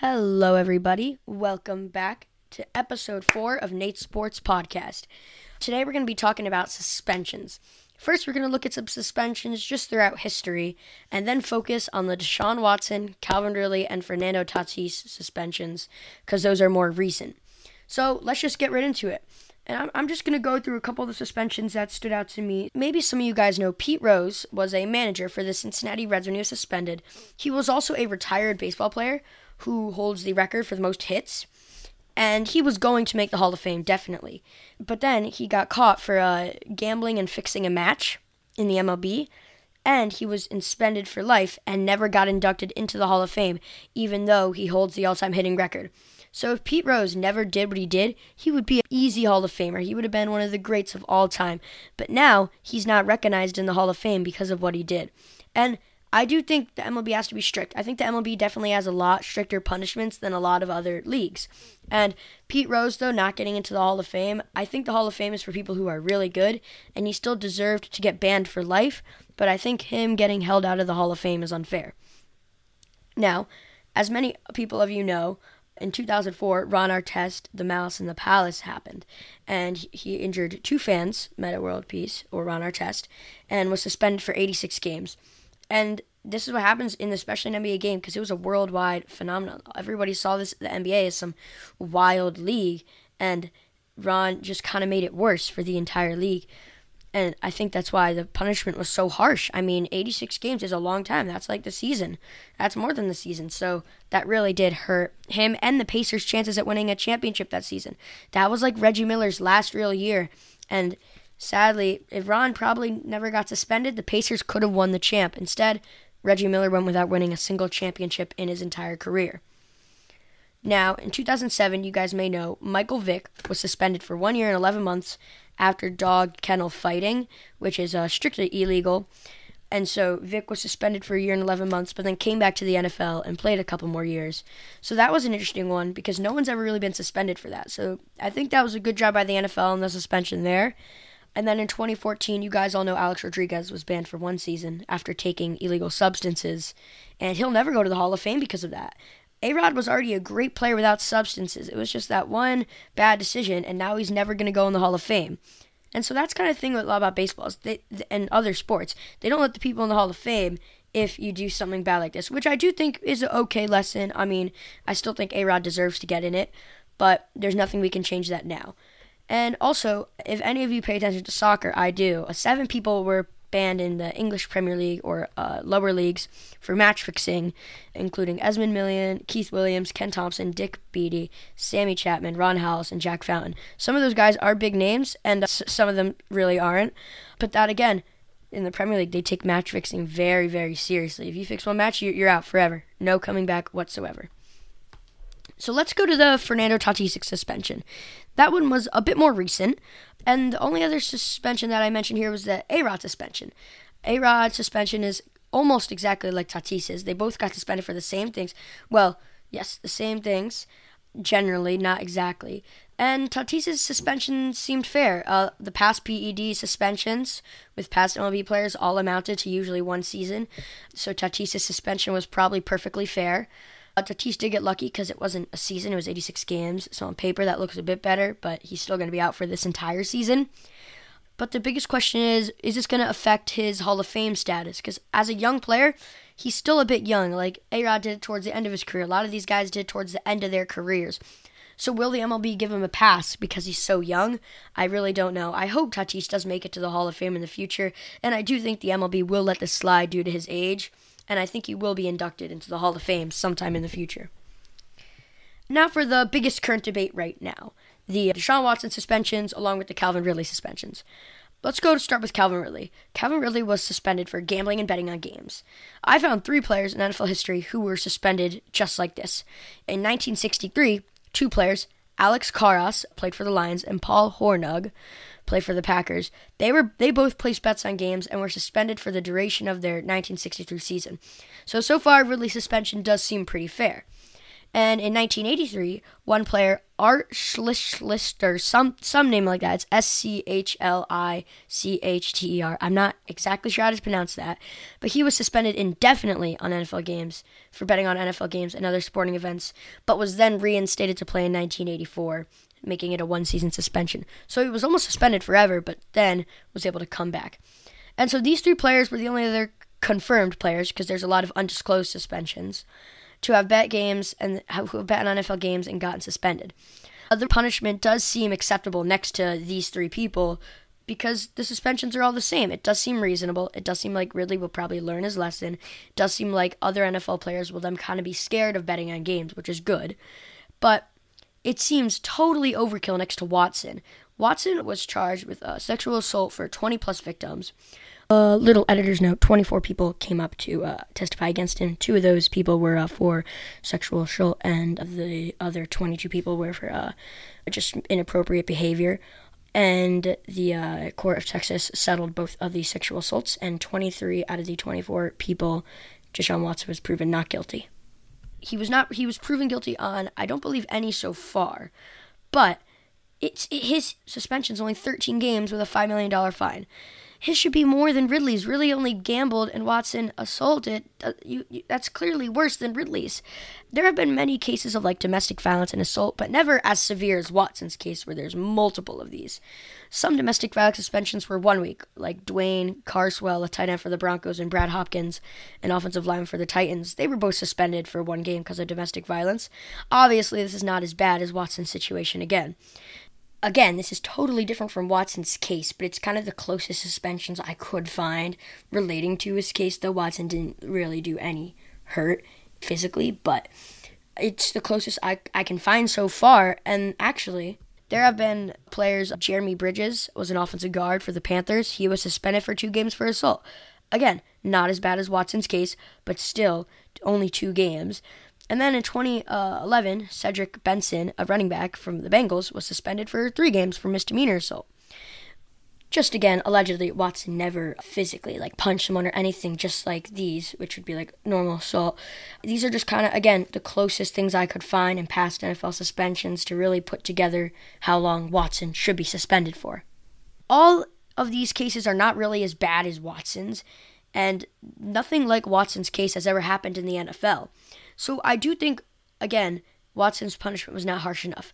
Hello, everybody. Welcome back to episode four of Nate's Sports Podcast. Today, we're going to be talking about suspensions. First, we're going to look at some suspensions just throughout history, and then focus on the Deshaun Watson, Calvin Ridley, and Fernando Tatis suspensions, because those are more recent. So, let's just get right into it. And I'm, I'm just going to go through a couple of the suspensions that stood out to me. Maybe some of you guys know Pete Rose was a manager for the Cincinnati Reds when he was suspended. He was also a retired baseball player who holds the record for the most hits. And he was going to make the Hall of Fame, definitely. But then he got caught for uh, gambling and fixing a match in the MLB. And he was suspended for life and never got inducted into the Hall of Fame, even though he holds the all time hitting record. So if Pete Rose never did what he did, he would be an easy Hall of Famer. He would have been one of the greats of all time. But now he's not recognized in the Hall of Fame because of what he did. And I do think the MLB has to be strict. I think the MLB definitely has a lot stricter punishments than a lot of other leagues. And Pete Rose, though, not getting into the Hall of Fame, I think the Hall of Fame is for people who are really good, and he still deserved to get banned for life, but I think him getting held out of the Hall of Fame is unfair. Now, as many people of you know, in 2004, Ron Artest, The Malice in the Palace happened, and he injured two fans, Metta World Peace, or Ron Artest, and was suspended for 86 games. And this is what happens in especially an NBA game because it was a worldwide phenomenon. Everybody saw this. The NBA is some wild league, and Ron just kind of made it worse for the entire league. And I think that's why the punishment was so harsh. I mean, 86 games is a long time. That's like the season. That's more than the season. So that really did hurt him and the Pacers' chances at winning a championship that season. That was like Reggie Miller's last real year. And Sadly, if Ron probably never got suspended, the Pacers could have won the champ. Instead, Reggie Miller went without winning a single championship in his entire career. Now, in 2007, you guys may know, Michael Vick was suspended for one year and 11 months after dog kennel fighting, which is uh, strictly illegal. And so Vick was suspended for a year and 11 months, but then came back to the NFL and played a couple more years. So that was an interesting one because no one's ever really been suspended for that. So I think that was a good job by the NFL and the suspension there. And then in 2014, you guys all know Alex Rodriguez was banned for one season after taking illegal substances, and he'll never go to the Hall of Fame because of that. A Rod was already a great player without substances. It was just that one bad decision, and now he's never going to go in the Hall of Fame. And so that's kind of the thing with a lot about baseball they, and other sports. They don't let the people in the Hall of Fame if you do something bad like this, which I do think is an okay lesson. I mean, I still think A Rod deserves to get in it, but there's nothing we can change that now. And also, if any of you pay attention to soccer, I do. Uh, seven people were banned in the English Premier League or uh, lower leagues for match fixing, including Esmond Million, Keith Williams, Ken Thomson, Dick Beattie, Sammy Chapman, Ron Howes, and Jack Fountain. Some of those guys are big names, and uh, some of them really aren't. But that again, in the Premier League, they take match fixing very, very seriously. If you fix one match, you're out forever. No coming back whatsoever. So let's go to the Fernando Tatis suspension. That one was a bit more recent, and the only other suspension that I mentioned here was the A Rod suspension. A Rod suspension is almost exactly like Tatis's. They both got suspended for the same things. Well, yes, the same things, generally, not exactly. And Tatis's suspension seemed fair. Uh, the past PED suspensions with past MLB players all amounted to usually one season, so Tatis's suspension was probably perfectly fair. Tatis did get lucky because it wasn't a season; it was 86 games. So on paper, that looks a bit better. But he's still going to be out for this entire season. But the biggest question is: Is this going to affect his Hall of Fame status? Because as a young player, he's still a bit young. Like A Rod did towards the end of his career. A lot of these guys did towards the end of their careers. So will the MLB give him a pass because he's so young? I really don't know. I hope Tatis does make it to the Hall of Fame in the future, and I do think the MLB will let this slide due to his age and I think he will be inducted into the Hall of Fame sometime in the future. Now for the biggest current debate right now the Deshaun Watson suspensions along with the Calvin Ridley suspensions. Let's go to start with Calvin Ridley. Calvin Ridley was suspended for gambling and betting on games. I found three players in NFL history who were suspended just like this. In 1963, two players, Alex Karras, played for the Lions, and Paul Hornung, played for the Packers. They were they both placed bets on games and were suspended for the duration of their 1963 season. So so far Ridley's suspension does seem pretty fair. And in 1983, one player, Art Schlichter, some some name like that. It's S C H L I C H T E R. I'm not exactly sure how to pronounce that, but he was suspended indefinitely on NFL games for betting on NFL games and other sporting events, but was then reinstated to play in 1984, making it a one-season suspension. So he was almost suspended forever, but then was able to come back. And so these three players were the only other confirmed players because there's a lot of undisclosed suspensions to have bet games and who have bet on NFL games and gotten suspended. Other punishment does seem acceptable next to these three people because the suspensions are all the same. It does seem reasonable. It does seem like Ridley will probably learn his lesson. It does seem like other NFL players will then kind of be scared of betting on games, which is good. But it seems totally overkill next to Watson. Watson was charged with uh, sexual assault for 20 plus victims. A little editor's note 24 people came up to uh, testify against him. Two of those people were uh, for sexual assault, and the other 22 people were for uh, just inappropriate behavior. And the uh, court of Texas settled both of these sexual assaults, and 23 out of the 24 people, Deshaun Watson was proven not guilty. He was not. He was proven guilty on I don't believe any so far, but it's his suspension is only 13 games with a five million dollar fine his should be more than Ridley's. Really only gambled and Watson assaulted. Uh, you, you, that's clearly worse than Ridley's. There have been many cases of like domestic violence and assault, but never as severe as Watson's case, where there's multiple of these. Some domestic violence suspensions were one week, like Dwayne Carswell, a tight end for the Broncos, and Brad Hopkins, an offensive lineman for the Titans. They were both suspended for one game because of domestic violence. Obviously, this is not as bad as Watson's situation again again, this is totally different from Watson's case, but it's kind of the closest suspensions I could find relating to his case, though Watson didn't really do any hurt physically, but it's the closest I, I can find so far. And actually, there have been players. Jeremy Bridges was an offensive guard for the Panthers. He was suspended for two games for assault. Again, not as bad as Watson's case, but still only two games. And then in 2011, Cedric Benson, a running back from the Bengals, was suspended for three games for misdemeanor assault. Just again, allegedly, Watson never physically like punched someone or anything, just like these, which would be like normal assault. These are just kind of again the closest things I could find in past NFL suspensions to really put together how long Watson should be suspended for. All of these cases are not really as bad as Watson's, and nothing like Watson's case has ever happened in the NFL. So I do think, again, Watson's punishment was not harsh enough.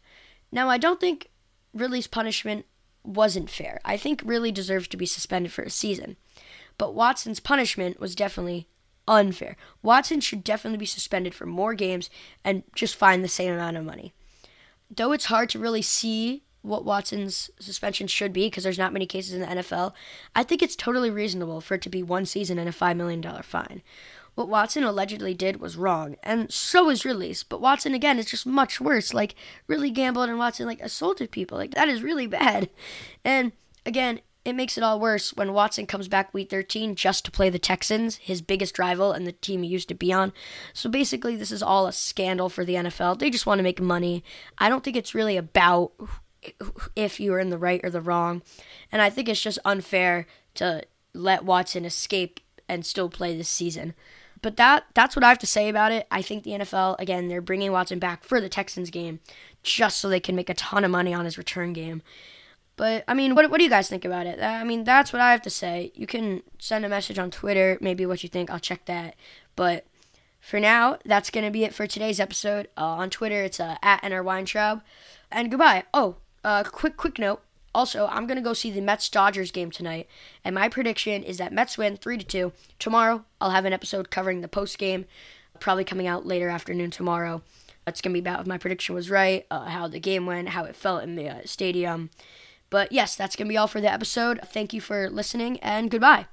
Now, I don't think Ridley's punishment wasn't fair. I think Ridley deserves to be suspended for a season. But Watson's punishment was definitely unfair. Watson should definitely be suspended for more games and just fine the same amount of money. Though it's hard to really see what Watson's suspension should be because there's not many cases in the NFL, I think it's totally reasonable for it to be one season and a $5 million fine. What Watson allegedly did was wrong, and so is Ridley's. But Watson again is just much worse. Like Ridley gambled and Watson like assaulted people. Like that is really bad. And again, it makes it all worse when Watson comes back week 13 just to play the Texans, his biggest rival and the team he used to be on. So basically, this is all a scandal for the NFL. They just want to make money. I don't think it's really about if you are in the right or the wrong. And I think it's just unfair to let Watson escape and still play this season but that that's what I have to say about it. I think the NFL again they're bringing Watson back for the Texans game just so they can make a ton of money on his return game. But I mean, what what do you guys think about it? I mean, that's what I have to say. You can send a message on Twitter, maybe what you think. I'll check that. But for now, that's gonna be it for today's episode. Uh, on Twitter, it's uh, at NR Weintraub. And goodbye. Oh, uh, quick quick note. Also, I'm gonna go see the Mets Dodgers game tonight, and my prediction is that Mets win three to two. Tomorrow, I'll have an episode covering the post game, probably coming out later afternoon tomorrow. It's gonna be about if my prediction was right, uh, how the game went, how it felt in the uh, stadium. But yes, that's gonna be all for the episode. Thank you for listening, and goodbye.